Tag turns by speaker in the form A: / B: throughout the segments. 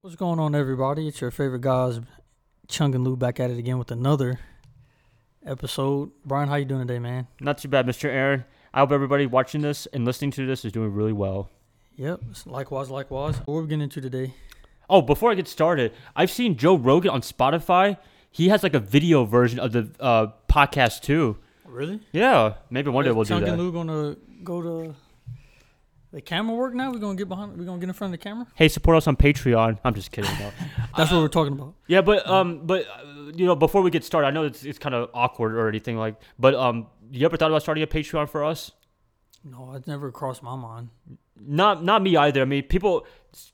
A: What's going on, everybody? It's your favorite guys, Chung and Lew, back at it again with another episode. Brian, how you doing today, man?
B: Not too bad, Mr. Aaron. I hope everybody watching this and listening to this is doing really well.
A: Yep, likewise, likewise. What are we getting into today?
B: Oh, before I get started, I've seen Joe Rogan on Spotify. He has like a video version of the uh, podcast too.
A: Really?
B: Yeah, maybe one day we'll
A: Chung
B: do
A: and. Lou gonna go to the camera work now. We're gonna get behind. We're gonna get in front of the camera.
B: Hey, support us on Patreon. I'm just kidding. though.
A: That's what we're talking about.
B: yeah, but um, but uh, you know, before we get started, I know it's it's kind of awkward or anything like, but um, you ever thought about starting a Patreon for us?
A: No, it's never crossed my mind.
B: Not not me either. I mean, people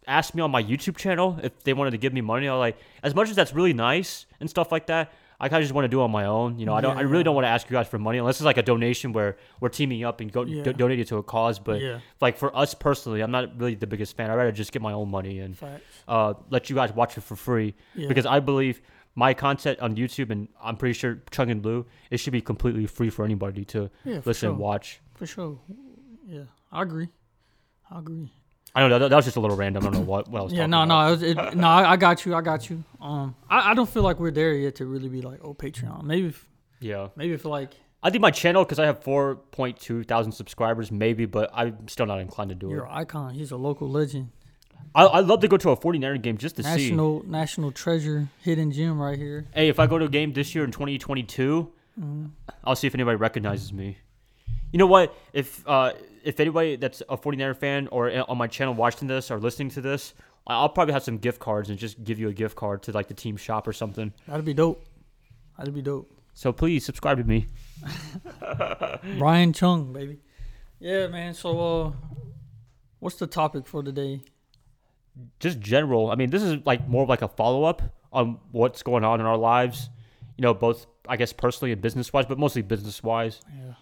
B: ask me on my YouTube channel if they wanted to give me money. I'm like, as much as that's really nice and stuff like that, I kind of just want to do it on my own. You know, I don't. I
A: Yeah.
B: really don't want to ask you guys for money unless it's like a donation where we're teaming up and go
A: Yeah.
B: do- donate it to a cause. But
A: yeah,
B: like for us personally, I'm not really the biggest fan. I'd rather just get my own money and uh, let you guys watch it for free because I believe my content on YouTube and I'm pretty sure Chung and Lew it should be completely free for anybody to listen
A: sure.
B: and watch.
A: For sure. Yeah, I agree. I agree.
B: I don't know that, that was just a little random. I don't know what, what I was
A: Yeah, no,
B: about.
A: no, it it, no. I, I got you. I got you. Um, I, I don't feel like we're there yet to really be like, oh, Patreon. Maybe, if,
B: Yeah.
A: maybe if like
B: I think my channel because I have 4.2 thousand subscribers, maybe, but I'm still not inclined to do it.
A: your icon, he's a local legend,
B: I I love to go to a 49er game just to see.
A: national national treasure, hidden gem right here.
B: Hey, if I go to a game this year in 2022,
A: Mhm.
B: I'll see if anybody recognizes me. You know what? If uh if anybody that's a 49er fan or on my channel watching this or listening to this, I'll probably have some gift cards and just give you a gift card to like the team shop or something.
A: That'd be dope. That'd be dope.
B: So please subscribe to me.
A: Brian Chung, baby. Yeah, man. So, uh, what's the topic for today?
B: just general. I mean, this is like more of like a follow up on what's going on in our lives. You know, both I guess personally and business wise, but mostly business wise.
A: Yeah,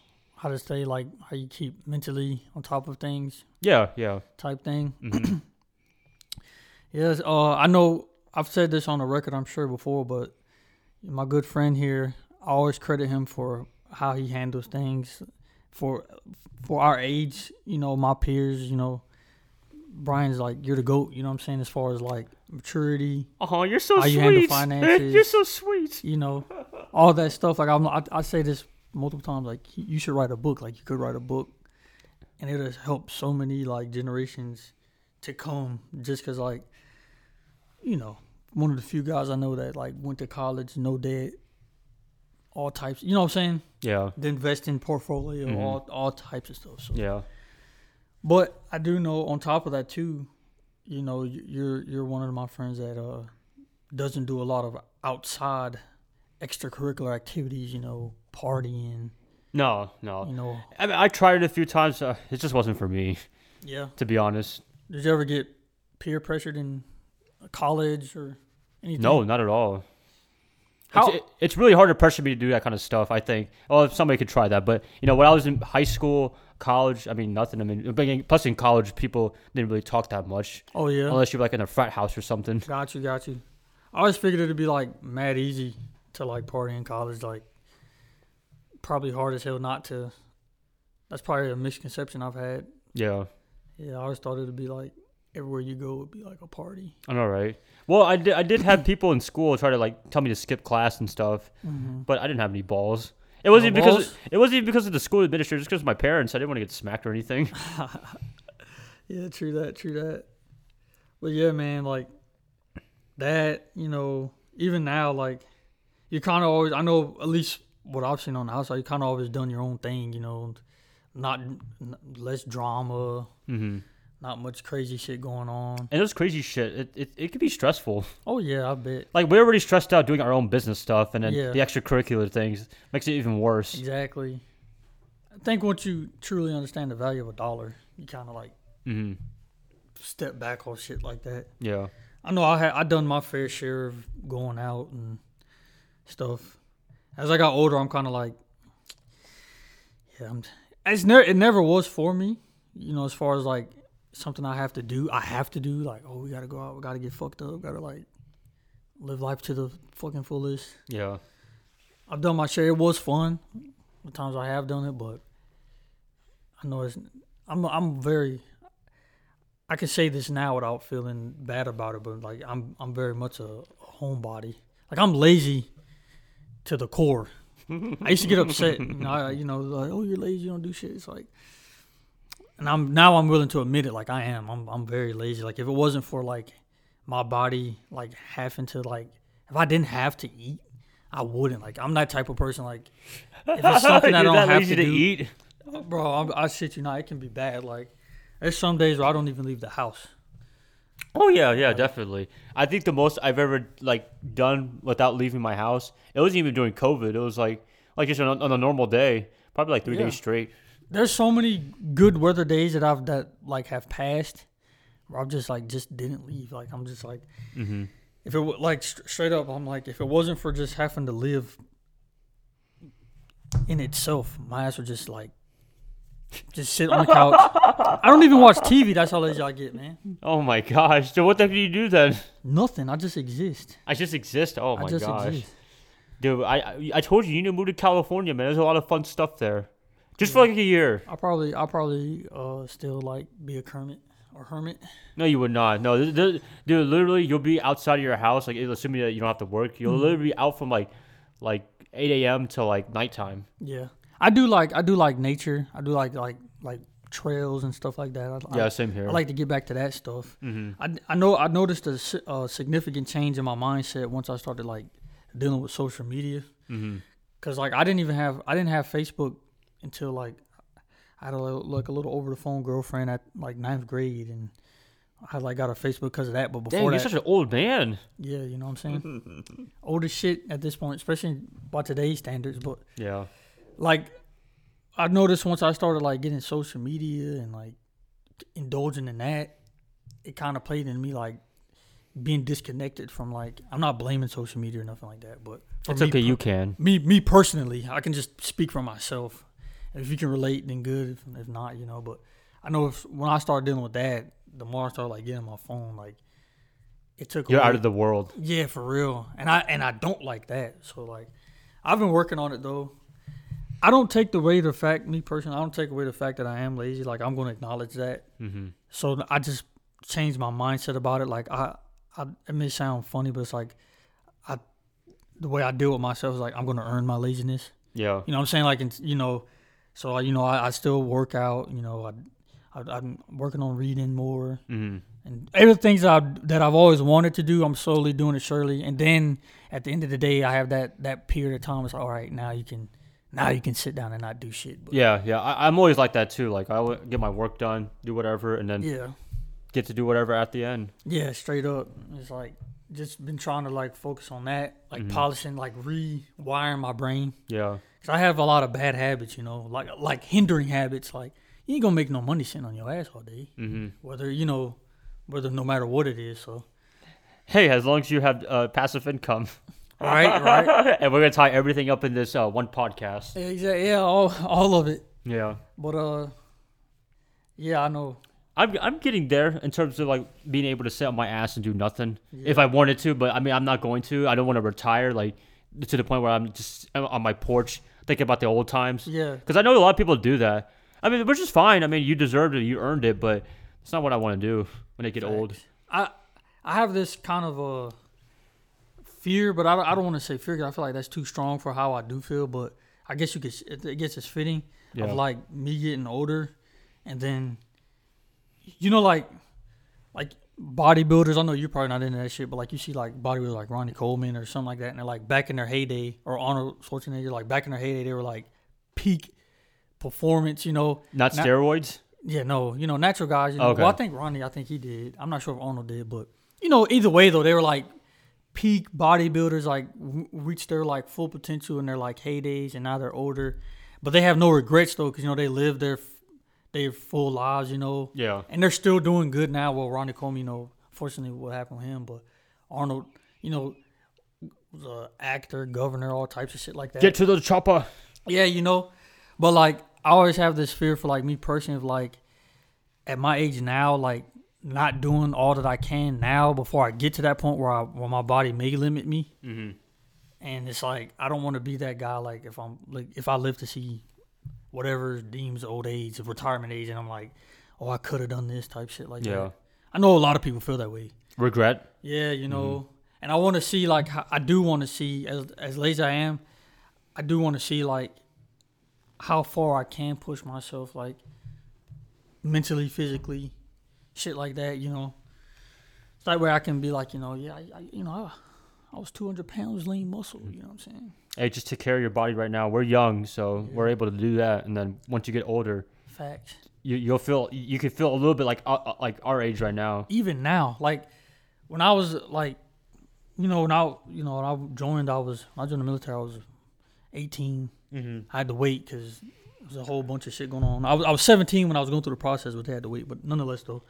A: how to stay like how you keep mentally on top of things,
B: Yeah, yeah.
A: type thing.
B: hmm
A: Yes, uh, I know I've said this on the record, I'm sure before, but my good friend here, I always credit him for how he handles things for for our age. You know, my peers. You know, Brian's like you're the goat. You know what I'm saying as far as like maturity.
B: Oh, you're so
A: How You handle finances.
B: You're so sweet.
A: You know, all that stuff. Like I'm, I, I say this multiple times. Like you should write a book. Like you could write a book, and it has helped so many like generations to come. Just because like, you know, one of the few guys I know that like went to college, no debt, all types. You know what I'm saying?
B: Yeah,
A: The invest in portfolio,
B: Mhm.
A: all all types of stuff. So,
B: yeah.
A: but I do know on top of that too, you know, you're you're one of my friends that uh doesn't do a lot of outside extracurricular activities. You know, partying.
B: No, no.
A: You know,
B: I mean, I tried it a few times. Uh, it just wasn't for me,
A: yeah.
B: to be honest.
A: Did you ever get peer pressured in college or anything?
B: No, not at all.
A: How-
B: It's, it- it's really hard to pressure me to do that kind of stuff. I think. Well, if somebody could try that, but you know, when I was in high school, college, I mean, nothing. I mean, plus in college, people didn't really talk that much
A: Oh yeah.
B: unless you're like in a frat house or something.
A: Got you, got you. I always figured it'd be like mad easy to like party in college, like probably hard as hell not to. That's probably a misconception I've had.
B: Yeah,
A: Yeah, I always thought it'd be like everywhere you go would be like a party.
B: I know, right? Well, I did. I did have people in school try to like tell me to skip class and stuff,
A: Mm-hmm.
B: but I didn't have any balls. It wasn't
A: No
B: even because it wasn't even because of the school administrator. Just because of my parents. I didn't want to get smacked or anything.
A: Yeah, true that, true that. But yeah, man, like that, you know, even now, like you kind of always, I know at least what I've seen on the outside, you kind of always done your own thing, you know, not n- less drama,
B: hmm
A: not much crazy shit going on.
B: And those crazy shit. It, it it could be stressful.
A: Oh yeah, I bet.
B: Like we're already stressed out doing our own business stuff, and then
A: Yeah.
B: the extracurricular things makes it even worse.
A: Exactly. I think once you truly understand the value of a dollar, you kind of like
B: hmm
A: step back on shit like that.
B: Yeah.
A: I know I had I done my fair share of going out and stuff. As I got older, I'm kind of like, yeah, I'm. It's never it never was for me, you know. As far as like something I have to do, I have to do. Like, oh, we gotta go out, we gotta get fucked up, gotta like live life to the fucking fullest.
B: Yeah.
A: I've done my share. It was fun. The times I have done it, but I know it's. I'm I'm very. I can say this now without feeling bad about it, but like I'm I'm very much a, a homebody. Like I'm lazy to the core. I used to get upset, you know, I, you know, like oh you're lazy, you don't do shit. It's like, and I'm now I'm willing to admit it. Like I am, I'm I'm very lazy. Like if it wasn't for like my body like having to like if I didn't have to eat, I wouldn't. Like I'm that type of person. Like if it's something I don't have to,
B: to
A: do,
B: eat.
A: bro, I'm, I shit you not, it can be bad. Like there's some days where I don't even leave the house.
B: Oh yeah, yeah, definitely. I think the most I've ever like done without leaving my house. It wasn't even during COVID. It was like like just on, on a normal day, probably like three
A: Yeah.
B: days straight.
A: There's so many good weather days that I've that like have passed. Where I've just like just didn't leave. Like I'm just like,
B: Mm-hmm.
A: if it like straight up, I'm like, if it wasn't for just having to live in itself, my ass would just like just sit on the couch. I don't even watch TV. That's how lazy I get, man.
B: Oh my gosh! So what the heck do you do then?
A: Nothing. I just exist.
B: I just exist. Oh
A: I
B: my
A: just
B: gosh,
A: exist.
B: dude! I, I I told you you need to move to California, man. There's a lot of fun stuff there. Just for like a year.
A: I'll probably I'll probably uh still like be a kermit or hermit.
B: No, you would not. No, th- th- dude. Literally, you'll be outside of your house, like assuming that you don't have to work. You'll
A: Mm-hmm.
B: literally be out from like like 8 a.m. till like nighttime.
A: Yeah, I do like I do like nature. I do like like like trails and stuff like that. I,
B: Yeah,
A: I,
B: same here.
A: I like to get back to that stuff.
B: hmm
A: I, I know I noticed a a significant change in my mindset once I started like dealing with social media.
B: hmm
A: Cause like I didn't even have I didn't have Facebook until like I had a little, like a little over the phone girlfriend at like ninth grade and. I like got a Facebook because of that, but before
B: Dang, you're
A: that,
B: such an old man.
A: yeah, you know what I'm saying. Old as shit at this point, especially by today's standards. But
B: Yeah.
A: Like I noticed once I started like getting social media and like indulging in that, it kind of played in me like being disconnected from like I'm not blaming social media or nothing like that, but
B: It's
A: me,
B: okay. You can.
A: me me personally, I can just speak for myself. If you can relate, then good. If, if not, you know. But I know if when I started dealing with that, the more I started like getting my phone, like it took
B: You're
A: away-
B: out of the world.
A: yeah, for real. And I and I don't like that. So like I've been working on it though. I don't take away the fact, me personally, I don't take away the fact that I am lazy. Like I'm gonna acknowledge that.
B: hmm
A: So I just changed my mindset about it. Like I, I it may sound funny, but it's like I the way I deal with myself is like I'm gonna earn my laziness.
B: Yeah.
A: You know what I'm saying? Like, you know, so you know, I, I still work out. You know, I, I I'm working on reading more
B: hmm
A: and everything that I that I've always wanted to do. I'm slowly doing it surely, and then at the end of the day, I have that that period of time. It's all right. Now you can now you can sit down and not do shit. But
B: Yeah. Yeah. I, I'm always like that too. Like I get my work done, do whatever, and then
A: yeah,
B: get to do whatever at the end.
A: yeah, straight up. It's like just been trying to like focus on that, like
B: Mhm.
A: polishing, like rewiring my brain.
B: Yeah.
A: Cause I have a lot of bad habits, you know, like like hindering habits. Like you ain't gonna make no money sitting on your ass all day.
B: hmm
A: whether you know whether no matter what it is so
B: Hey, as long as you have uh, passive income,
A: right right
B: and we're gonna tie everything up in this uh, one podcast.
A: yeah, exactly yeah all, all of it
B: Yeah.
A: but uh yeah i know
B: I'm I'm getting there in terms of like being able to sit on my ass and do nothing
A: Yeah.
B: if I wanted to, but I mean I'm not going to. I don't want to retire like to the point where I'm just on my porch thinking about the old times.
A: yeah
B: Because I know a lot of people do that. I mean, which is fine. I mean, you deserved it, you earned it, but it's not what I want to do when I get old.
A: I i have this kind of a fear but i don't, I don't want to say fear i feel like that's too strong for how i do feel but i guess you could it, it gets it's fitting
B: Yeah.
A: of like me getting older and then you know like like bodybuilders i know you're probably not into that shit but like you see like bodybuilders like ronnie coleman or something like that and they're like back in their heyday or arnold schwarzenegger like back in their heyday they were like peak performance you know
B: Not
A: Not-
B: steroids.
A: yeah no you know natural guys you know
B: Okay.
A: well i think ronnie i think he did i'm not sure if arnold did but you know either way though they were like peak bodybuilders like w- reached their like full potential in their like heydays and now they're older. But they have no regrets though because you know they lived their f- their full lives you know?
B: Yeah.
A: and they're still doing good now. Well ronnie coleman you know fortunately what happened with him but arnold you know was a actor governor all types of shit like that.
B: Get to the chopper.
A: yeah, you know, but like I always have this fear for like me personally of like at my age now, like not doing all that I can now before I get to that point where I where my body may limit me,
B: hmm
A: and it's like I don't want to be that guy. Like if I'm like if I live to see whatever deems old age, retirement age, and I'm like, oh, I could have done this type shit like
B: Yeah.
A: that. I know a lot of people feel that way.
B: Regret.
A: Yeah, you know, and I want to see like I do want to see as as lazy I am, I do want to see like how far I can push myself, like mentally, physically, shit like that. You know, it's that way I can be like, you know, yeah, I, I you know, I, I was two hundred pounds lean muscle. You know what I'm saying?
B: Hey, just take care of your body right now. We're young, so we're able to do that. And then once you get older,
A: Facts.
B: you you'll feel you can feel a little bit like uh, uh, like our age right now.
A: even now, like when I was like, you know, when I you know when I joined, I was when I joined the military. I was 18.
B: Mm-hmm.
A: I had to wait because there was a whole bunch of shit going on. I was, I was 17 when I was going through the process, but they had to wait. But nonetheless, though,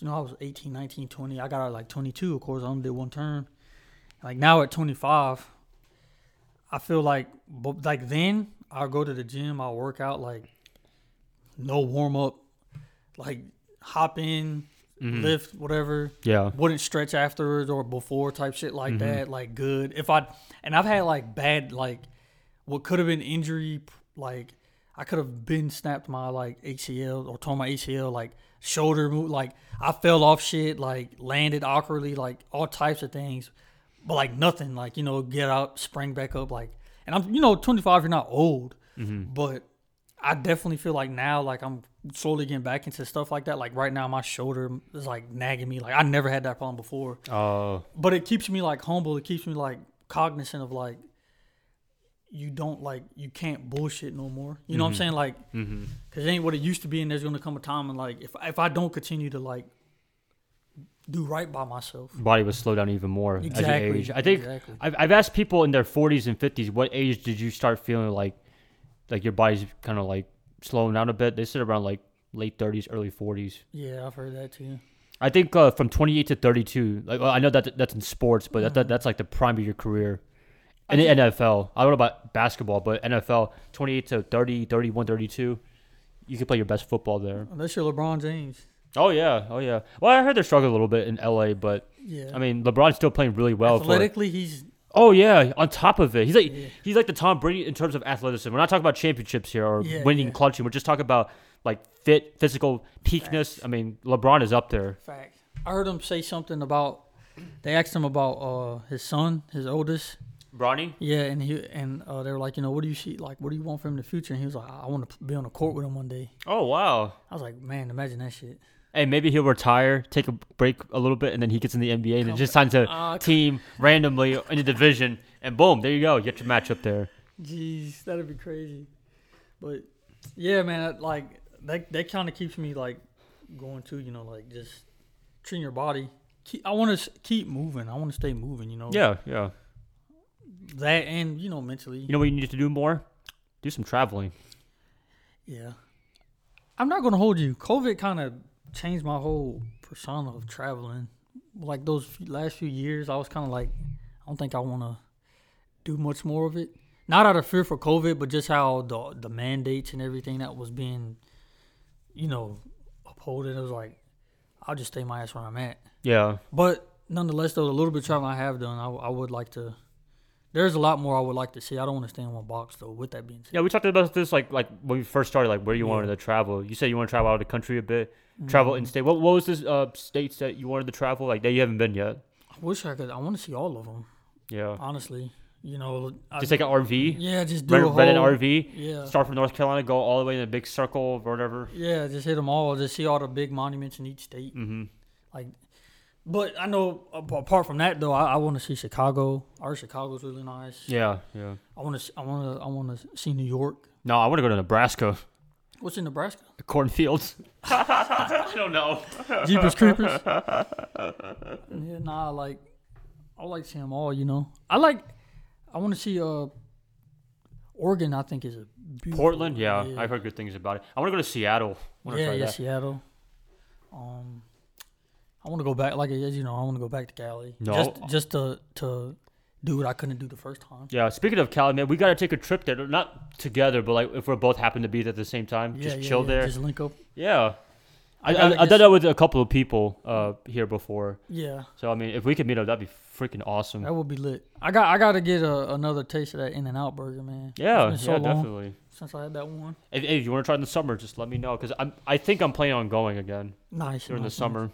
A: you know, I was 18, 19, 20. I got out like 22. Of course, I only did one term. Like now at 25, I feel like, but like then I'll go to the gym, I'll work out, like no warm up, like hop in,
B: Mm-hmm.
A: lift, whatever
B: Yeah.
A: wouldn't stretch afterwards or before type shit like
B: Mm-hmm.
A: that like good if i and i've had like bad like what could have been injury like i could have been snapped my like acl or torn my acl like shoulder move like i fell off shit like landed awkwardly like all types of things but like nothing like you know get out spring back up like and i'm you know 25 you're not old
B: Mm-hmm.
A: but i definitely feel like now like i'm slowly getting back into stuff like that like right now my shoulder is like nagging me like i never had that problem before
B: Oh.
A: but it keeps me like humble it keeps me like cognizant of like you don't like you can't bullshit no more you know what i'm saying like
B: mm-hmm.
A: because it ain't what it used to be and there's gonna come a time and like if, if i don't continue to like do right by myself
B: body will slow down even more as
A: exactly
B: you age. I think
A: exactly.
B: I've, I've asked people in their 40s and 50s, what age did you start feeling like, like your body's kind of like slowing down a bit? They said around like late 30s, early 40s.
A: yeah i've heard that too
B: I think uh, from 28 to 32. Like well, I know that that's in sports, but that, that that's like the prime of your career. In the NFL, I don't know about basketball, but NFL 28 to 30, 31, 32, you can play your best football there.
A: unless you're lebron james
B: Oh yeah, oh yeah. Well, I heard they're struggling a little bit in LA, but
A: yeah
B: I mean LeBron's still playing really well. For,
A: athletically he's
B: Oh yeah, on top of it, he's like
A: Yeah.
B: he's like the Tom Brady in terms of athleticism. We're not talking about championships here or
A: Yeah,
B: winning
A: yeah.
B: clutching. We're just talking about like fit, physical peakness. I mean, LeBron is up there.
A: fact i heard him say something about they asked him about uh his son his oldest
B: Bronny?
A: Yeah, and he and uh, they were like, you know, what do you see? Like, what do you want from him in the future? And he was like, I want to be on the court with him one day.
B: Oh wow.
A: I was like, man, imagine that shit.
B: Hey, maybe he'll retire, take a break a little bit, and then he gets in the NBA and then just signs a
A: Uh,
B: team randomly in the division, and boom, there you go. You get your matchup there.
A: Jeez, that'd be crazy. But yeah, man, like that that kind of keeps me like going to, you know, like just treating your body. Keep, I want to keep moving. I want to stay moving. You know.
B: Yeah, yeah.
A: That and you know mentally.
B: You know what you need to do more? Do some traveling.
A: Yeah. I'm not gonna hold you. COVID kind of changed my whole persona of traveling. Like those few, last few years, I was kind of like, I don't think I want to do much more of it. Not out of fear for COVID, but just how the the mandates and everything that was being, you know, upholded. It was like, I'll just stay my ass where I'm at.
B: Yeah.
A: But nonetheless, though, the little bit of traveling I have done, I, I would like to. There's a lot more I would like to see. I don't want to stay in one box though. With that being said,
B: Yeah, we talked about this like like when we first started, like where you
A: Yeah.
B: wanted to travel. You said you want to travel out of the country a bit, travel in state. What what was this uh states that you wanted to travel like that you haven't been yet?
A: I wish I could. I want to see all of them.
B: Yeah,
A: honestly. You know, I,
B: just take an RV,
A: yeah, just do
B: rent,
A: a whole,
B: rent an RV,
A: Yeah,
B: start from North Carolina, go all the way in a big circle or whatever.
A: yeah, just hit them all. Just see all the big monuments in each state.
B: hmm
A: Like, but I know apart from that though, I, I want to see Chicago. Our Chicago's really nice.
B: Yeah, yeah.
A: I want to. I want to. I want to see New York.
B: No, I want to go to Nebraska,
A: What's in Nebraska?
B: the cornfields. I don't know.
A: Jeepers Creepers. yeah, nah. Like, I like to see them all. You know, I like. I want to see uh. Oregon, I think is a beautiful.
B: Portland, yeah, I've heard good things about it. I want to go to Seattle.
A: Yeah,
B: try
A: yeah,
B: that.
A: Seattle. Um, I want to go back, like as you know, I want to go back to Cali.
B: No.
A: just just to to do what I couldn't do the first time.
B: Yeah, speaking of Cali, man, we got to take a trip there. Not together, but like if we're both happen to be there at the same time,
A: Yeah,
B: just
A: yeah,
B: chill
A: yeah,
B: there.
A: Just link up.
B: Yeah. I,
A: I
B: I, I've done that with a couple of people uh, here before.
A: Yeah,
B: So, I mean, if we could meet up, that'd be freaking awesome.
A: that would be lit. I got I got to get a, another taste of that In and Out burger, man.
B: Yeah,
A: so
B: yeah, definitely.
A: since I had that one.
B: If, if you want to try in the summer, just let me know because I'm I think I'm planning on going again
A: Nice
B: during the summer.
A: nice.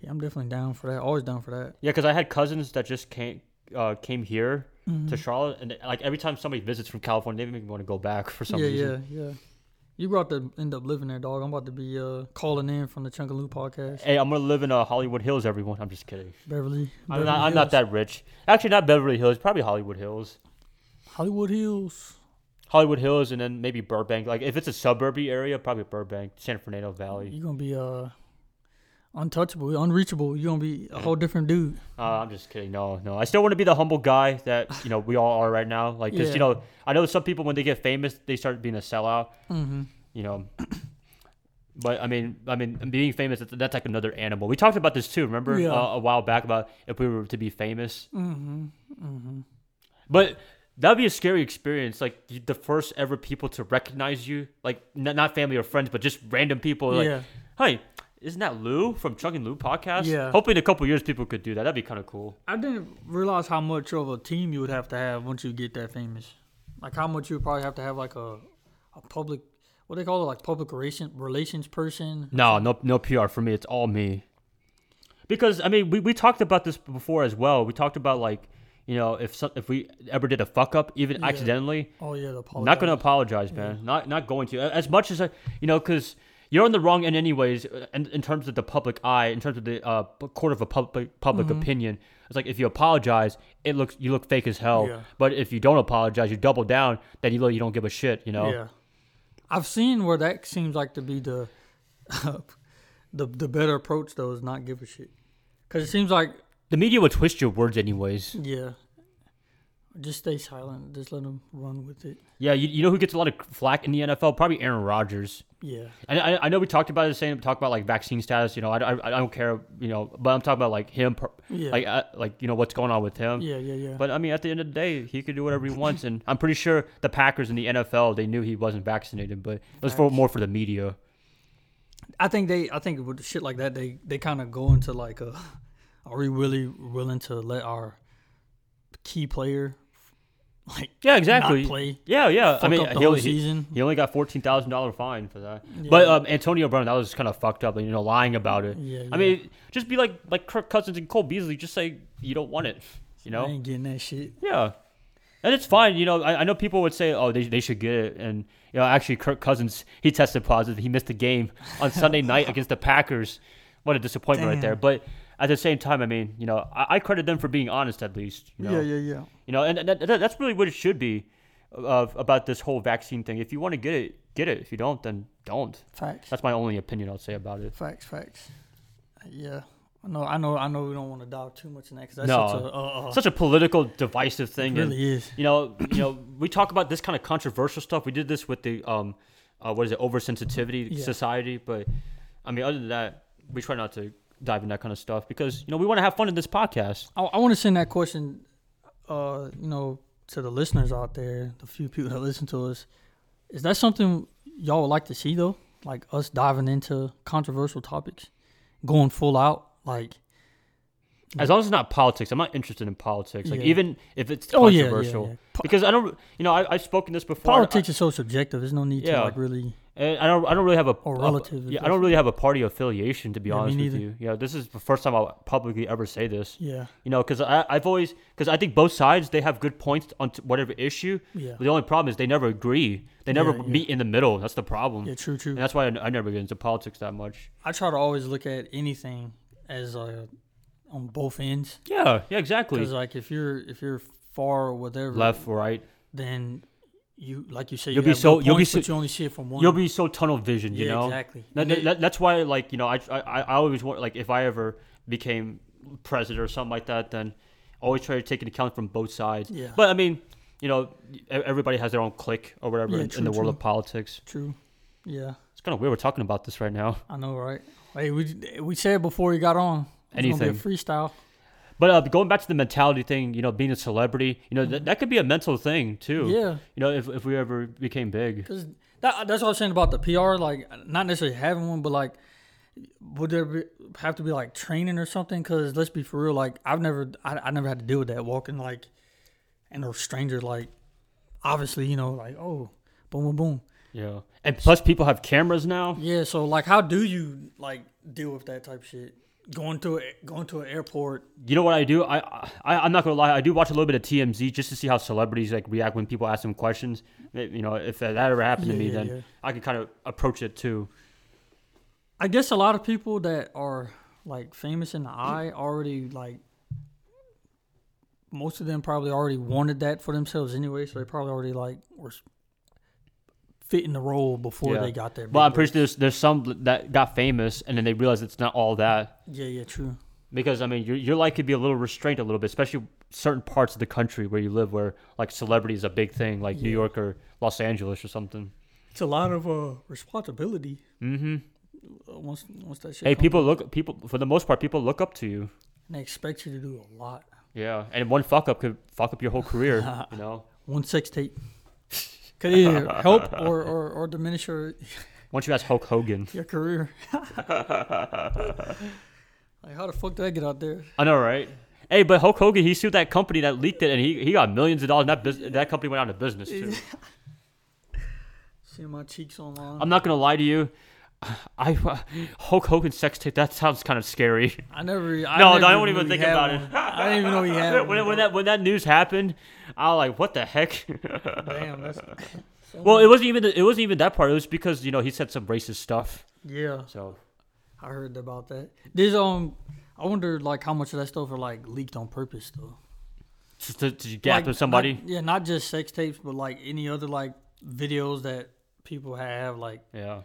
A: Yeah, I'm definitely down for that. Always down for that.
B: Yeah, because I had cousins that just came uh, came here
A: Mhm.
B: to Charlotte, and like every time somebody visits from California, they make me want to go back for some
A: yeah,
B: reason.
A: yeah, yeah. yeah. You about to end up living there, dog. I'm about to be uh, calling in from the Chung and Lew podcast.
B: Hey, I'm gonna live in uh, Hollywood Hills, everyone. I'm just kidding.
A: Beverly.
B: I'm
A: Beverly
B: not. I'm not that rich. Actually, not Beverly Hills. Probably Hollywood Hills.
A: Hollywood Hills.
B: Hollywood Hills, and then maybe Burbank. Like if it's a suburby area, probably Burbank, San Fernando Valley.
A: You're gonna be uh untouchable, unreachable. You're gonna be a whole different dude.
B: Uh, I'm just kidding. No, no. I still want to be the humble guy that you know we all are right now. Like, cause
A: Yeah.
B: you know, I know some people when they get famous, they start being a sellout.
A: Mm-hmm.
B: You know. But I mean, I mean, being famous that's, like another animal. We talked about this too. Remember
A: Yeah.
B: uh, a while back about if we were to be famous.
A: Mm-hmm. Mm-hmm.
B: But that'd be a scary experience. Like the first ever people to recognize you, like not family or friends, but just random people. Like,
A: yeah.
B: hey, isn't that Lew from Chung and Lew podcast?
A: Yeah.
B: Hopefully, in a couple years, people could do that. That'd be kind of cool.
A: I didn't realize how much of a team you would have to have once you get that famous. Like how much you would probably have to have like a a public what do they call it like public relation, relations person.
B: No, no, no PR for me. It's all me. Because I mean, we, we talked about this before as well. We talked about like, you know, if some, if we ever did a fuck up, even
A: Yeah.
B: accidentally,
A: Oh yeah,
B: not gonna apologize, man. Not not going to. As much as I, you know, because you're on the wrong end anyways. uh, In, in terms of the public eye, in terms of the uh, court of a public public
A: Mhm.
B: opinion, it's like if you apologize, it looks you look fake as hell.
A: Yeah.
B: But if you don't apologize, you double down, then you look you don't give a shit. You know.
A: Yeah, I've seen where that seems like to be the the the better approach though is not give a shit because it seems like
B: The media would twist your words anyways.
A: yeah, just stay silent, just let them run with it.
B: Yeah, you, you know who gets a lot of flack in the NFL? Probably Aaron Rodgers.
A: Yeah,
B: And I, I know we talked about the same, talk about like vaccine status. You know, I, I, I don't care. You know, but I'm talking about like him, per-
A: yeah,
B: like uh, like you know what's going on with him.
A: yeah, yeah, yeah.
B: But I mean, at the end of the day, he could do whatever he wants, and I'm pretty sure the Packers and the NFL they knew he wasn't vaccinated, but it was for more for the media.
A: I think they, I think with shit like that, they they kind of go into like a, are we really willing to let our key player, like
B: Yeah, exactly.
A: not play,
B: Yeah, yeah. I mean, he only, he,
A: season?
B: he only got fourteen thousand dollar fine for that.
A: Yeah.
B: But um, Antonio Brown, that was kind of fucked up, and you know, lying about it.
A: yeah, yeah.
B: I mean, just be like like Kirk Cousins and Cole Beasley. Just say you don't want it. You know.
A: I ain't getting that shit.
B: Yeah. And it's fine, you know. I, I know people would say, "Oh, they, they should get it," and you know, actually, Kirk Cousins he tested positive. He missed the game on Sunday night against the Packers. What a disappointment right there! But at the same time, I mean, you know, I, I credit them for being honest at least. You know,
A: Yeah, yeah, yeah.
B: you know, and that, that, that's really what it should be of about this whole vaccine thing. If you want to get it, get it. If you don't, then don't.
A: Facts,
B: That's my only opinion I'll say about it.
A: facts, facts. Yeah, I know, I know, I know. We don't want to dive too much in that because that's
B: No.
A: such a, uh, uh,
B: Such a political, divisive
A: it
B: thing. and-
A: really is.
B: you know, you know, we talk about this kind of controversial stuff. We did this with the um, uh, what is it, oversensitivity
A: Yeah.
B: society. But I mean, other than that, we try not to dive that kind of stuff because you know we want to have fun in this podcast.
A: I, I want to send that question, uh, you know, to the listeners out there, the few people that listen to us. Is that something y'all would like to see though? Like us diving into controversial topics, going full out, like
B: As long as it's not politics, I'm not interested in politics. Like
A: Yeah.
B: even if it's
A: oh yeah, yeah,
B: controversial, because I don't, you know, I, I've spoken this before.
A: politics is so subjective. There's no need to like really.
B: And I don't. I don't really have a
A: Or
B: a-
A: relative,
B: yeah, I don't really have a party affiliation to be
A: Yeah,
B: honest with you. Yeah, this is the first time I'll publicly ever say this.
A: Yeah,
B: You know, because I've always because I think both sides they have good points on t- whatever issue.
A: yeah,
B: The only problem is they never agree. They never
A: Yeah,
B: meet in the middle. That's the problem.
A: yeah. True, true.
B: And that's why I, I never get into politics that much.
A: I try to always look at anything as uh, on both ends
B: Yeah, yeah, exactly.
A: because like if you're if you're far or whatever
B: Left, or right.
A: then you like you say
B: You'll
A: you
B: be so-
A: good
B: you'll be so-
A: you only see it from one.
B: You'll be so tunnel vision, you
A: yeah,
B: know.
A: exactly.
B: That,
A: it-
B: that- that's why, like, you know, I, I I always want like if I ever became president or something like that, then always try to take into account from both sides.
A: yeah,
B: But I mean, you know, everybody has their own clique or whatever
A: Yeah,
B: in, in
A: true,
B: the world
A: true.
B: of politics.
A: true. Yeah,
B: It's kind of weird we're talking about this right now.
A: I know, right? Hey, we we said before you got on, it's
B: Anything.
A: be a freestyle.
B: But uh, going back to the mentality thing, you know, being a celebrity, you know, that, that could be a mental thing too.
A: Yeah,
B: You know, if, if we ever became big.
A: because that, that's what I was saying about the PR. Like, not necessarily having one, but like, would there be, have to be like training or something? Because let's be for real. Like, I've never, I, I never had to deal with that. Walking like, and a stranger like, obviously, you know, like, oh, boom, boom, boom.
B: Yeah. And plus, people have cameras now.
A: Yeah. So like, how do you like deal with that type of shit? Going to a, going to an airport.
B: You know what I do? I, I I'm not gonna lie. I do watch a little bit of TMZ just to see how celebrities like react when people ask them questions. You know, if that ever happened to me,
A: yeah,
B: then
A: yeah.
B: I can kind of approach it too.
A: I guess a lot of people that are like famous in the eye already like most of them probably already wanted that for themselves anyway, so they probably already like were s- fitting the role before
B: Yeah.
A: they got there.
B: Well, I'm pretty sure there's there's some that got famous and then they realize it's not all that.
A: Yeah, yeah, true.
B: Because I mean, your your life could be a little restrained a little bit, especially certain parts of the country where you live, where like celebrity is a big thing, like New York or Los Angeles or something.
A: It's a lot of uh responsibility
B: Mm-hmm.
A: uh, once once that shit.
B: Hey, people
A: up.
B: look people for the most part, people look up to you.
A: And they expect you to do a lot.
B: Yeah, and one fuck up could fuck up your whole career. you know,
A: One sex tape could either help or, or, or diminish your
B: once you ask Hulk Hogan,
A: your career. like how the fuck did I get out there?
B: I know, right? Hey, but Hulk Hogan, he sued that company that leaked it, and he, he got millions of dollars. And that bus- that company went out of business too.
A: Seeing my cheeks online.
B: I'm not gonna lie to you. I Hulk Hogan sex tape. That sounds kind of scary.
A: I never. I
B: No,
A: never
B: no, I don't even think about
A: one.
B: it.
A: I didn't even know he had
B: when,
A: one.
B: when that when that news happened, I was like, what the heck?
A: Damn, that's. so
B: well, it wasn't even it wasn't even that part. It was because you know he said some racist stuff.
A: yeah,
B: So
A: I heard about that. There's um, I wonder like how much of that stuff are like leaked on purpose though.
B: just to, to gap
A: Like,
B: with somebody.
A: not- yeah, not just sex tapes, but like any other like videos that people have. Like
B: yeah.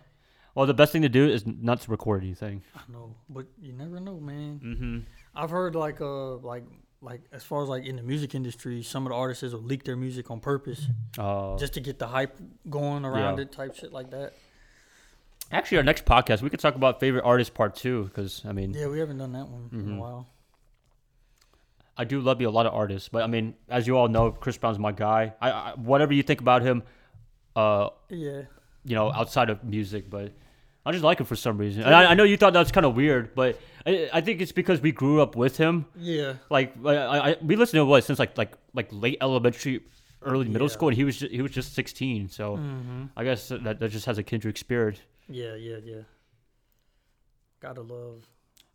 B: Well, the best thing to do is not to record anything.
A: I know, but you never know, man.
B: Mm-hmm.
A: I've heard like uh like like as far as like in the music industry, some of the artists will leak their music on purpose
B: Uh,
A: just to get the hype going around
B: Yeah.
A: it, type shit like that.
B: actually, our next podcast we could talk about favorite artist part two because I mean
A: Yeah, we haven't done that one in
B: Mhm.
A: a while.
B: I do love you a lot of artists, but I mean as you all know, Chris Brown's my guy. I, I whatever you think about him, uh,
A: Yeah,
B: you know, outside of music, but I just like him for some reason. And I, I know you thought that was kind of weird, but I, I think it's because we grew up with him.
A: yeah,
B: Like I, I, we listened to what since like like like late elementary, early middle
A: Yeah.
B: school, and he was just, he was just sixteen. So
A: hmm
B: I guess that that just has a kindred spirit.
A: yeah, yeah, yeah. Gotta love.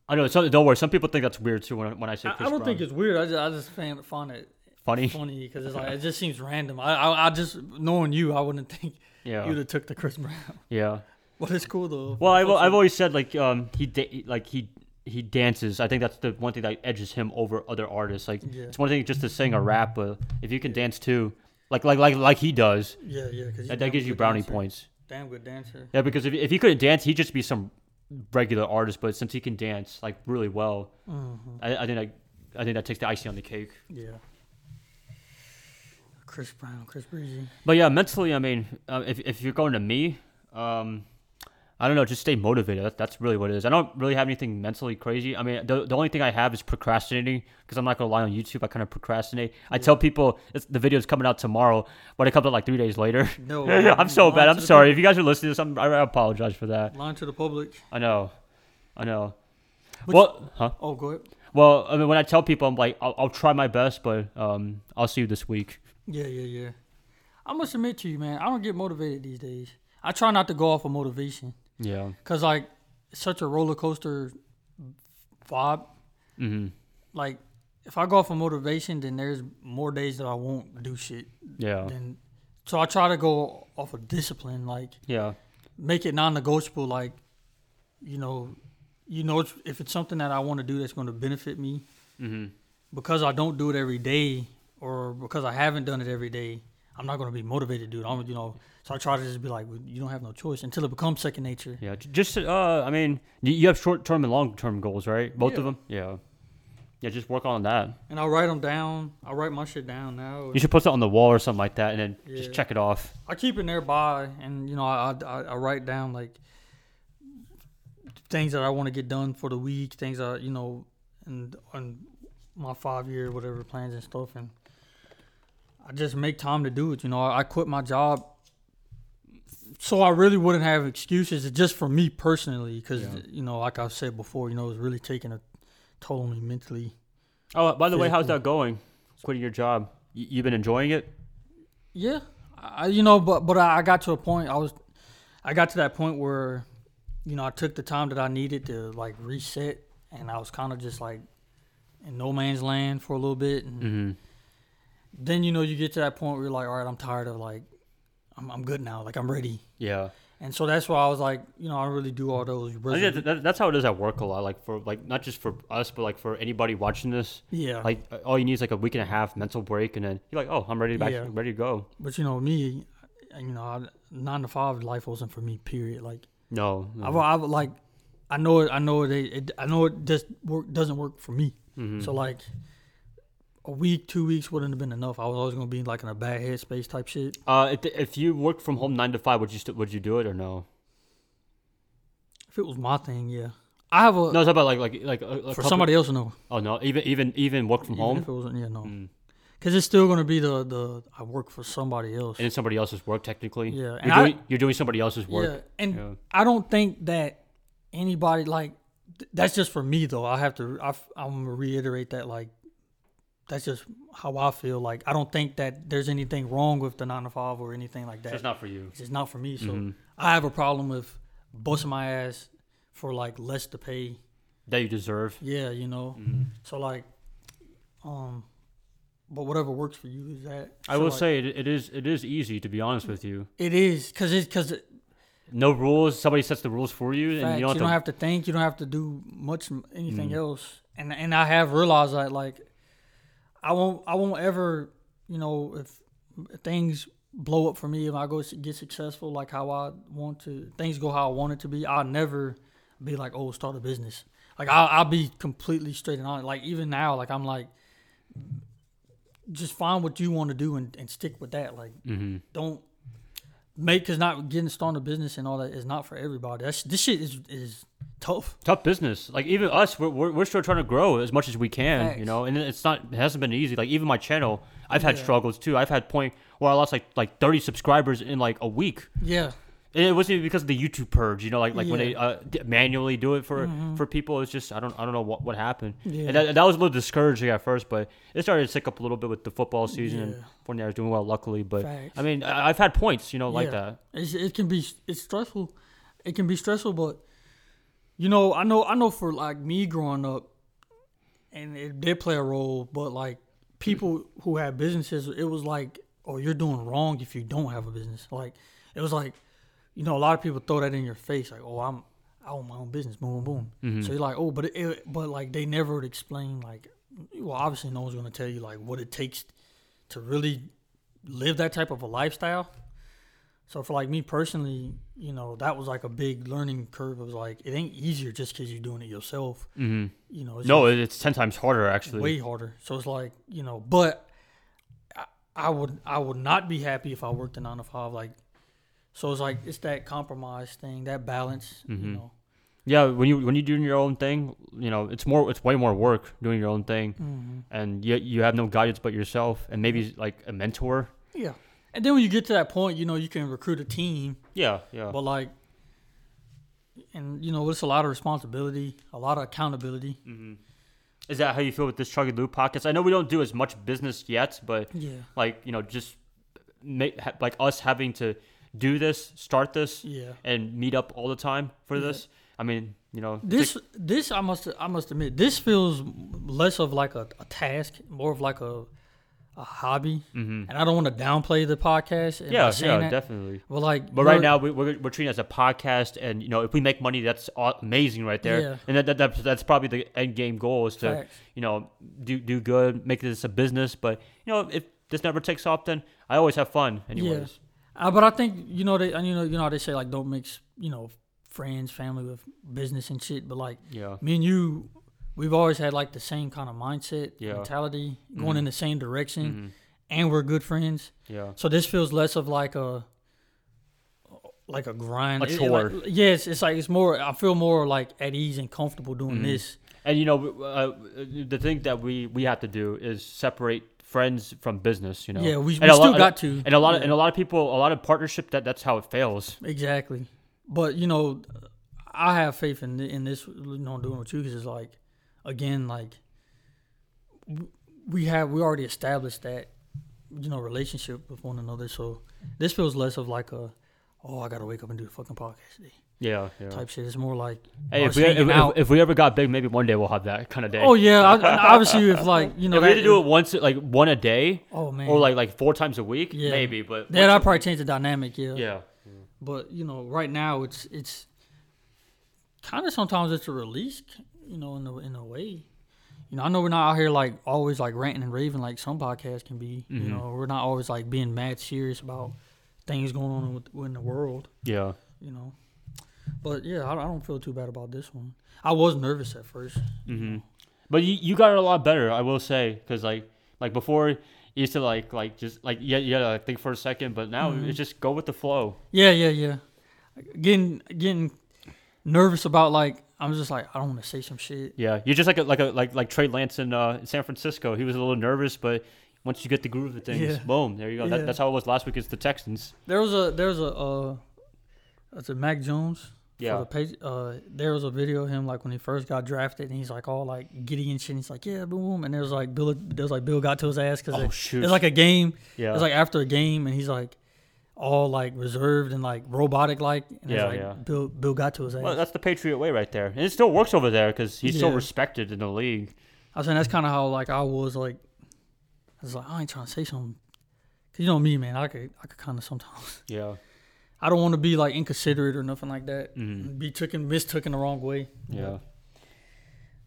B: I know. So, don't worry. Some people think that's weird too when I, when I say
A: I, I don't
B: Brown.
A: think it's weird. I just, I just find, find it
B: funny.
A: funny because it's like it just seems random. I, I, I just knowing you, I wouldn't think
B: Yeah,
A: you'd have took the Chris Brown.
B: yeah.
A: But it's cool though.
B: Well, I've, I've always said like um he da- like he he dances. I think that's the one thing that edges him over other artists. Like
A: Yeah.
B: it's one thing just to sing a rap, but if you can dance too, like like like like he does,
A: yeah, yeah, because
B: that, that gives you brownie points.
A: Damn good dancer.
B: Yeah, because if if he couldn't dance, he'd just be some regular artist. But since he can dance like really well,
A: hmm
B: I, I think that I think that takes the icing on the cake.
A: Yeah. Chris Brown, Chris Breezy.
B: But yeah, mentally, I mean, uh, if if you're going to me, um, I don't know, just stay motivated. That, that's really what it is. I don't really have anything mentally crazy. I mean, the, the only thing I have is procrastinating because I'm not gonna lie on YouTube. I kind of procrastinate. I tell people it's, the video's coming out tomorrow, but it comes out like three days later.
A: No,
B: I'm so bad. I'm sorry if you guys are listening to this. I'm, I apologize for that.
A: Lying to the public.
B: I know, I know.
A: But-
B: well, huh?
A: Oh, go ahead.
B: Well, I mean, when I tell people, I'm like, I'll, I'll try my best, but um, I'll see you this week.
A: Yeah, yeah, yeah. I must admit to you, man, I don't get motivated these days. I try not to go off of motivation
B: Yeah.
A: because, like, it's such a roller coaster vibe.
B: Mm-hmm.
A: Like, if I go off of motivation, then there's more days that I won't do shit.
B: Yeah.
A: Then, so I try to go off of discipline, like
B: Yeah.
A: make it non-negotiable. Like, you know, you know, if it's something that I want to do that's going to benefit me,
B: Mm-hmm.
A: because I don't do it every day or because I haven't done it every day, I'm not going to be motivated to do it. I'm, you know, so I try to just be like, well, you don't have no choice until it becomes second nature.
B: Yeah, just uh, I mean, you have short term and long term goals, right? Both of them. Yeah. Yeah, just work on that.
A: And I'll write them down. I'll write my shit down now.
B: You should put it on the wall or something like that, and then
A: Yeah.
B: just check it off.
A: I keep it nearby, and you know, I I, I write down like things that I want to get done for the week, things that you know, and on my five year whatever plans and stuff, and I just make time to do it. You know, I, I quit my job, so I really wouldn't have excuses. Just for me personally, because
B: Yeah.
A: you know, like I've said before, you know, it's really taking a toll on me mentally.
B: Oh, by the way, how's that going? Quitting your job. Y- you been enjoying it?
A: Yeah, I, you know, but but I I got to a point. I was, I got to that point where, you know, I took the time that I needed to like reset and I was kind of just like in no man's land for a little bit, and
B: Mm-hmm.
A: Then you know you get to that point where you're like, all right, I'm tired of like, I'm, I'm good now, like I'm ready,
B: Yeah.
A: and so that's why I was like, you know, I really do all those. Resolu-
B: that, that, that's how it is at work a lot. Like for like not just for us, but like for anybody watching this.
A: yeah,
B: Like all you need is like a week and a half mental break, and then you're like, oh, I'm ready to back,
A: Yeah.
B: ready to go.
A: but you know me, you know, I, nine to five life wasn't for me. Period. Like
B: No. no.
A: I, I like, I know it. I know it, it. I know it just work doesn't work for me.
B: Mhm.
A: So like, a week, two weeks wouldn't have been enough. I was always gonna be like in a bad headspace type shit.
B: Uh, if, if you worked from home nine to five, would you st- would you do it or no?
A: If it was my thing, yeah. I have a
B: No, it's about like like like a, a
A: for
B: couple-
A: somebody else, no.
B: Oh no, even even even work from
A: Even
B: home.
A: if it wasn't, yeah, no.
B: Mm.
A: Because it's still gonna be the the I work for somebody else.
B: And it's somebody else's work technically.
A: Yeah,
B: You're
A: and I-
B: doing, you're doing somebody else's work.
A: Yeah, and
B: Yeah.
A: I don't think that anybody like th- that's just for me though. I have to. I, am gonna reiterate that like that's just how I feel. Like I don't think that there's anything wrong with the nine to five or anything like that.
B: it's not for you.
A: It's not for me. So
B: Mhm.
A: I have a problem with busting my ass for like less to pay.
B: That you deserve.
A: Yeah, you know.
B: Mhm.
A: So like, um, but whatever works for you is that.
B: I
A: So,
B: will
A: like,
B: say it, it is it is easy to be honest with you.
A: it is because it's because
B: No rules. Somebody sets the rules for you,
A: Facts.
B: you
A: You
B: don't
A: don't,
B: have
A: have to think. You don't have to do much anything
B: Mm.
A: else. And and I have realized that like I won't I won't ever you know if things blow up for me if I go get successful like how I want to things go how I want it to be I'll never be like oh start a business like I'll, I'll be completely straight and honest like even now like I'm like just find what you want to do and, and stick with that like
B: to. hmm
A: don't make because not getting started a business and all that is not for everybody. That's this shit is is tough.
B: Tough business. Like even us, we're, we're, we're still trying to grow as much as we can. You know, and it's not it hasn't been easy. Like even my channel, I've had
A: Yeah.
B: struggles too. I've had point where I lost like like thirty subscribers in like a week.
A: Yeah,
B: And it wasn't even because of the YouTube purge, you know, like like when they uh, manually do it for
A: Mhm.
B: for people. It's just I don't I don't know what what happened.
A: yeah,
B: And that, that was a little discouraging at first, but it started to tick up a little bit with the football season.
A: yeah.
B: And 49ers doing well, luckily. But
A: Facts.
B: I mean, I, I've had points, you know, like
A: Yeah.
B: that.
A: It's, it can be it's stressful. It can be stressful, but you know, I know I know for like me growing up, and it did play a role. But like people who had businesses, it was like, oh, you're doing wrong if you don't have a business. Like it was like, you know, a lot of people throw that in your face, like, oh, I'm I own my own business, boom, boom, boom.
B: Mhm.
A: So you're like, oh, but it, it, but like they never would explain like, well, obviously no one's gonna tell you like what it takes to really live that type of a lifestyle. So for like me personally, you know, that was like a big learning curve. It was like it ain't easier just because you're doing it yourself.
B: hmm
A: You know, it's
B: No, it's 10 times harder, actually.
A: way harder. So it's like you know, but I, I would I would not be happy if I worked a nine to five. Like, so it's like it's that compromise thing, that balance. You
B: Mhm.
A: know.
B: Yeah, when you when you're doing your own thing, you know, it's more it's way more work doing your own thing,
A: hmm
B: and you you have no guidance but yourself, and maybe like a mentor.
A: Yeah. And then when you get to that point, you know, you can recruit a team,
B: Yeah, yeah.
A: but like, and you know, it's a lot of responsibility, a lot of accountability.
B: hmm Is that how you feel with this Chuggy Loop podcast? I know we don't do as much business yet, but
A: Yeah.
B: like you know, just make like us having to do this, start this,
A: Yeah.
B: and meet up all the time for
A: Yeah.
B: this. I mean, you know,
A: This this I must I must admit this feels less of like a, a task, more of like a a hobby.
B: Mhm.
A: And I don't want to downplay the podcast.
B: yeah, yeah,
A: that,
B: definitely.
A: But like,
B: But right now we, we're, we're treating it as a podcast, and you know, if we make money, that's amazing right there.
A: Yeah.
B: And that, that, that's that's probably the end game goal is to
A: facts.
B: you know do do good, make this a business. But you know, if this never takes off, then I always have fun, anyways.
A: Uh, but I think you know they and you know you know how they say like don't mix you know friends family with business and shit. But like
B: Yeah,
A: me and you, we've always had like the same kind of mindset,
B: Yeah.
A: mentality, going
B: Mhm.
A: in the same direction,
B: Mhm.
A: and we're good friends.
B: yeah,
A: So this feels less of like a like a grind,
B: A
A: It- it
B: chore.
A: like- yes, it's like it's more. I feel more like at ease and comfortable doing
B: Mhm.
A: this.
B: and you know, uh, the thing that we we have to do is separate friends from business. You know,
A: Yeah, we, we still
B: lot-
A: got to,
B: and a lot of
A: Yeah.
B: and a lot of people, a lot of partnership that that's how it fails.
A: exactly. But you know, I have faith in in this. You know, doing what you because it's like, again, like we have we already established that you know relationship with one another. So this feels less of like a, oh, I got to wake up and do a fucking podcast today.
B: Yeah, yeah.
A: type shit. It's more like
B: Hey,
A: oh,
B: if we, if, if, we ever got big, maybe one day we'll have that kind of day.
A: oh yeah, I, obviously if like you know
B: if we had to do it once, like one a day,
A: Oh man,
B: or like like four times a week,
A: Yeah.
B: maybe. But
A: yeah, that
B: a-
A: probably change the dynamic. Yeah.
B: yeah,
A: But you know, right now it's it's kind of sometimes it's a release. You know, in a in a way. You know, I know we're not out here like always like ranting and raving like some podcasts can be.
B: Mhm.
A: You know, we're not always like being mad serious about things going on with, in the world.
B: yeah.
A: You know, but yeah, I, I don't feel too bad about this one. I was nervous at first.
B: hmm But you, you got it a lot better, I will say, because like like before you used to like like just like yeah you gotta think for a second, but now
A: Mhm.
B: it's just go with the flow.
A: Yeah, yeah, yeah. Getting getting nervous about like I'm just like I don't want to say some shit.
B: Yeah, you're just like a, like a like like Trey Lance in uh, San Francisco. He was a little nervous, but once you get the groove of things,
A: Yeah.
B: boom, there you go.
A: Yeah.
B: That, that's how it was last week. It's the Texans.
A: There was a there was a uh, that's a Mac Jones.
B: Yeah.
A: For the page, uh, there was a video of him like when he first got drafted, and he's like all like giddy and shit. And he's like, yeah, boom. And there was like Bill, there was like Bill got to his ass because
B: Oh
A: it's like a game.
B: yeah,
A: It's like after a game, and he's like all like reserved and like robotic like.
B: Yeah,
A: like
B: yeah.
A: Bill Bill got to his ass.
B: well, that's the Patriot way right there, and it still works over there because he's so respected in the league.
A: I was saying that's kind of how like I was like. I was like I ain't trying to say something, cause you know me, man. I could I could kind of sometimes.
B: Yeah,
A: I don't want to be like inconsiderate or nothing like that.
B: Mhm.
A: Be taken mistaken the wrong way.
B: yeah,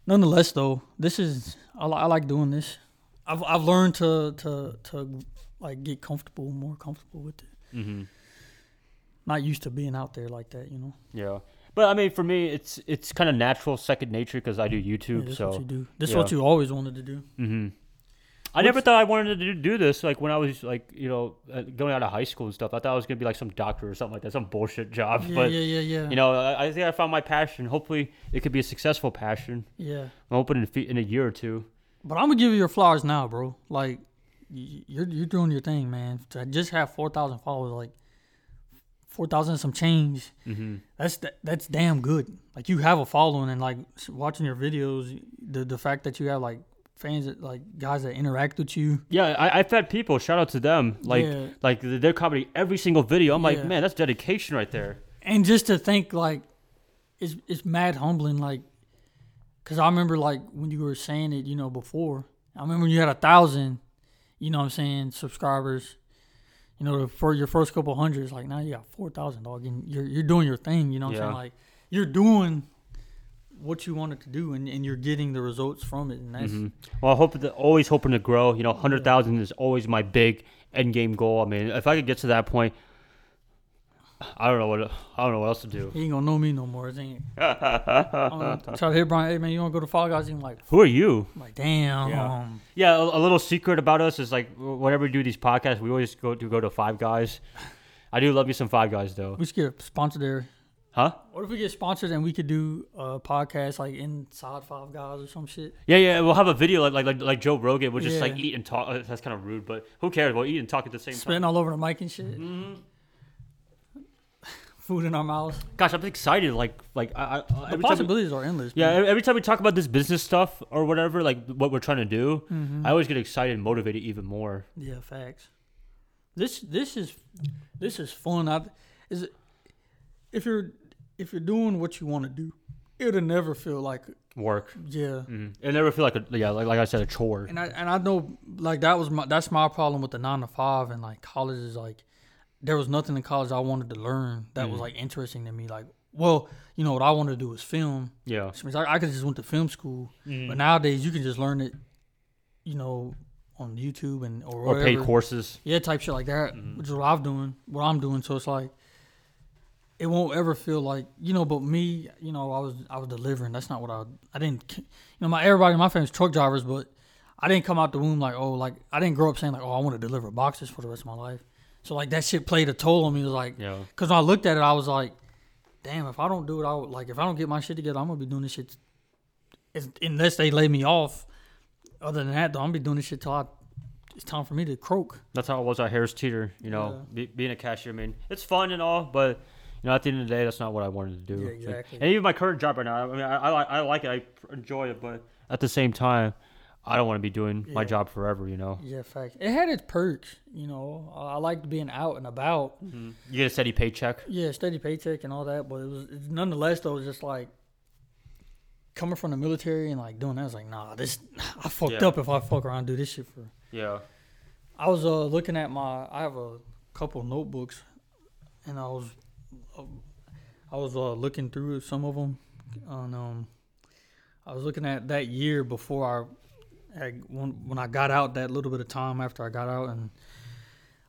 A: Nonetheless, though, this is I, I like doing this. I've I've learned to to to like get comfortable, more comfortable with it.
B: Hmm
A: Not used to being out there like that, you know.
B: yeah. But I mean, for me, it's it's kind of natural, second nature because I do
A: Yeah,
B: YouTube.
A: this
B: so
A: what you do. This
B: yeah.
A: is what you always wanted to do.
B: Mm-hmm. I never thought I wanted to do, this. Like when I was like, you know, going out of high school and stuff. I thought I was gonna be like some doctor or something like that, some bullshit job.
A: Yeah,
B: but
A: yeah, yeah, yeah.
B: you know, I, I think I found my passion. Hopefully, it could be a successful passion.
A: yeah.
B: I'm hoping in a, in a year or two.
A: But I'm gonna give you your flowers now, bro. Like you're you're doing your thing, man. To just have four thousand followers, like four thousand some change.
B: hmm
A: That's th- that's damn good. Like you have a following, and like watching your videos, the the fact that you have like fans that like guys that interact with you.
B: Yeah, I, I've had people shout out to them like
A: Yeah.
B: like they're commenting every single video. I'm
A: Yeah.
B: like, man, that's dedication right there.
A: and just to think like it's it's mad humbling like because i remember like when you were saying it you know before i remember when you had a thousand you know what i'm saying subscribers you know for your first couple hundreds like now you got 4000 dog and you're, you're doing your thing you know what i'm saying like you're doing what you wanted to do and, and you're getting the results from it and that's
B: hmm Well, I hope that always hoping to grow. You know, hundred thousand is always my big end game goal. I mean, if I could get to that point, I don't know what I don't know what else to do.
A: he ain't gonna know me no more. Ain't, know, try to hit Brian. Hey man, you wanna go to Fall Guys? He's like,
B: Who are you?
A: I'm like damn.
B: Yeah. Yeah, a, a little secret about us is like whenever we do these podcasts, we always go to go to Five Guys. I do love me some Five Guys though.
A: We should get sponsored there.
B: Huh?
A: What if we get sponsored and we could do a podcast like inside Five Guys or some shit?
B: Yeah, yeah. We'll have a video like like like, like Joe Rogan. We'll just like eat and talk. uh, That's kind of rude, but who cares? We'll eat and talk at the same
A: Spitting
B: time.
A: all over the mic and shit.
B: hmm
A: Food in our mouths.
B: Gosh, I'm excited. Like like I, I
A: The
B: time. We,
A: possibilities are endless.
B: yeah, every every time we talk about this business stuff or whatever, like what we're trying to do,
A: hmm
B: I always get excited and motivated even more.
A: yeah, facts. This this is this is fun. I is it, if you're if you're doing what you want to do, it'll never feel like
B: Work.
A: yeah.
B: Mm. It never feel like a yeah, like like I said, a chore.
A: And I and I know like that was my that's my problem with the nine to five and like college is like there was nothing in college I wanted to learn that was
B: Mhm.
A: like interesting to me. Like, well, you know what I wanted to do was film.
B: Yeah.
A: Which means I, I could just went to film school,
B: Mm.
A: but nowadays you can just learn it, you know, on YouTube and or,
B: Or paid courses.
A: Yeah, type shit like that,
B: Mhm.
A: which is what I'm doing. What I'm doing, so it's like it won't ever feel like you know. But me, you know, I was I was delivering. That's not what I I didn't. You know, my everybody in my family's truck drivers, but I didn't come out the womb like oh like I didn't grow up saying like oh I want to deliver boxes for the rest of my life. So like that shit played a toll on me. It was like
B: Yeah.
A: because when I looked at it, I was like, damn, if I don't do it, I would, like if I don't get my shit together, I'm gonna be doing this shit. It's, unless they lay me off. Other than that, though, I'm gonna be doing this shit till I. It's time for me to croak.
B: That's how it was at Harris Teeter. You know,
A: Yeah.
B: be, being a cashier. I mean, it's fun and all, but you know, at the end of the day, that's not what I wanted to do.
A: Yeah, exactly.
B: and even my current job right now, I mean, I, I, like- I like it. I enjoy it, but at the same time, I don't want to be doing my job forever. You know.
A: Yeah, fact. It had its perks, you know. I liked being out and about.
B: You get a steady paycheck.
A: Yeah, steady paycheck and all that, but it was nonetheless though. It was just like coming from the military and like doing that. I was like, nah, this I fucked
B: Yeah.
A: up if I fuck around and do this shit for.
B: Yeah.
A: I was uh looking at my. I have a couple notebooks, and I was, uh, I was uh looking through some of them, and um, I was looking at that year before I, had, when when I got out. That little bit of time after I got out, and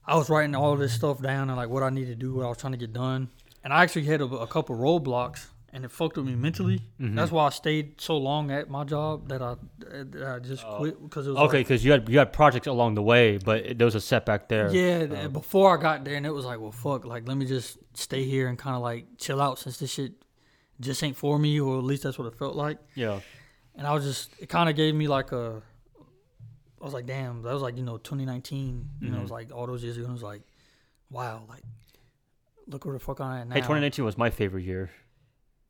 A: I was writing all this stuff down and like what I need to do, what I was trying to get done, and I actually had a, a couple roadblocks. And it fucked with me mentally.
B: Mhm.
A: That's why I stayed so long at my job that I, that I just
B: Oh.
A: quit because it was
B: Okay,
A: like,
B: because you had you had projects along the way, but it, there was a setback there.
A: Yeah,
B: Uh,
A: before I got there, and it was like, well, fuck, like let me just stay here and kind of like chill out since this shit just ain't for me, or at least that's what it felt like.
B: Yeah.
A: And I was just, it kind of gave me like a, I was like, damn, that was like you know 2019, you know, it was like all those years ago. And it was like, wow, like look where the fuck I'm at now.
B: Hey, 2019 was my favorite year.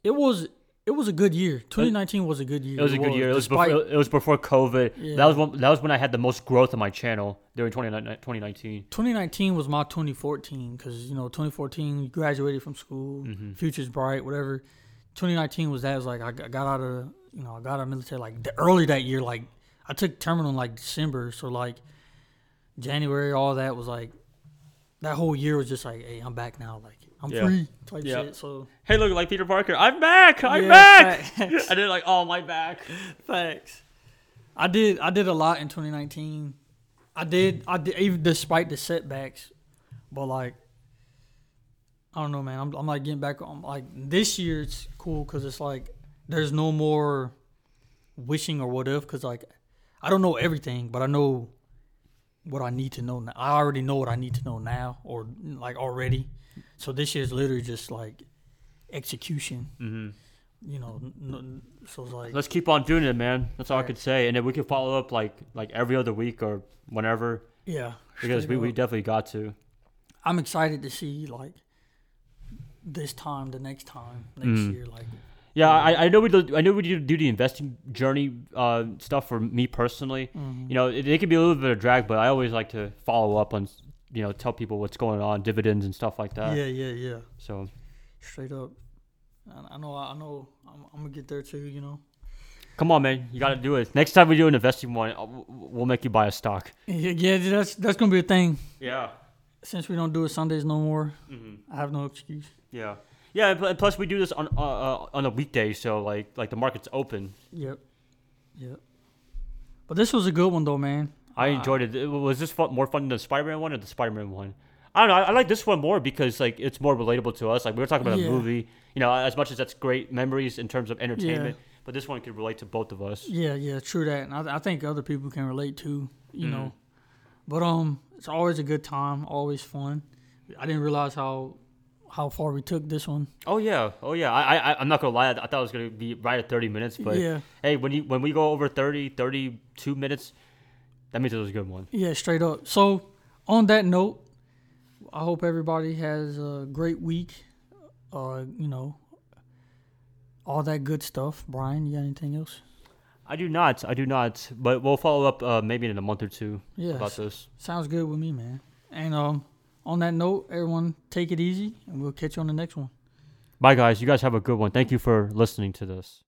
A: It was, it was a good year. 2019 was a good year.
B: It was a good year. It was
A: despite-
B: before, it was before COVID.
A: Yeah.
B: That was when, that was when I had the most growth on my channel during 2019 2019.
A: 2019 was my 2014 because you know 2014 you graduated from school,
B: Mhm.
A: future's bright, whatever. 2019 was that. It was like I got got out of you know I got out of military like the, early that year. Like I took terminal in like December, so like January, all that was like that whole year was just like, hey, I'm back now. Like I'm
B: Yeah.
A: free type
B: Yeah.
A: shit. So
B: Hey, look like Peter Parker. I'm back. I'm
A: Yeah,
B: back. I did like, oh my back.
A: Facts. I did. I did a lot in 2019. I did. I did even despite the setbacks, but like, I don't know, man. I'm, I'm like getting back on. Like this year, it's cool because it's like there's no more wishing or what if. Because like, I don't know everything, but I know what I need to know. Now. I already know what I need to know now, or like already. So this year's literally just like execution.
B: hmm
A: You know, n- so it's like
B: Let's keep on doing it, man. That's all I
A: Right.
B: could say. And then we can follow up like like every other week or whenever
A: yeah.
B: because we, we definitely got to.
A: I'm excited to see like this time, the next time, next
B: Mm.
A: year. Like,
B: Yeah, I, I know we do, I know we do, do the investing journey uh, stuff for me personally.
A: mhm.
B: You know, it, it can be a little bit of drag, but I always like to follow up on, you know, tell people what's going on, dividends and stuff like that.
A: yeah, yeah, yeah,
B: So
A: straight up. I, I know, I know, I'm, I'm gonna get there too. You know.
B: come on, man, you got to do it. Next time we do an investing one, uh, we'll make you buy a stock.
A: Yeah, yeah, that's that's gonna be a thing.
B: Yeah.
A: Since we don't do it Sundays no more,
B: hmm
A: I have no excuse.
B: Yeah. Yeah, and plus we do this on uh, uh, on a weekday, so like like the market's open.
A: Yep, yep. But this was a good one though, man.
B: I
A: Uh,
B: enjoyed it. Was this fun, more fun than the Spider-Man one or the Spider-Man one? I don't know. I, I like this one more because like it's more relatable to us. Like we were talking about
A: Yeah.
B: a movie, you know, as much as that's great memories in terms of entertainment, but this one could relate to both of us.
A: Yeah, yeah, true that. And I, I think other people can relate too. You
B: Mhm.
A: know. But um, it's always a good time, always fun. I didn't realize how how far we took this one.
B: Oh yeah, oh yeah. I I I'm not gonna lie. I thought it was gonna be right at 30 minutes, but
A: yeah,
B: hey, when you when we go over 30, 32 minutes, that means it was a good one.
A: yeah, straight up. So on that note, I hope everybody has a great week. Uh, you know, all that good stuff. Brian, you got anything else?
B: I do not. I do not. But we'll follow up uh, maybe in a month or two
A: Yeah,
B: about this.
A: sounds good with me, man. And um, on that note, everyone take it easy, and we'll catch you on the next one.
B: Bye, guys. You guys have a good one. Thank you for listening to this.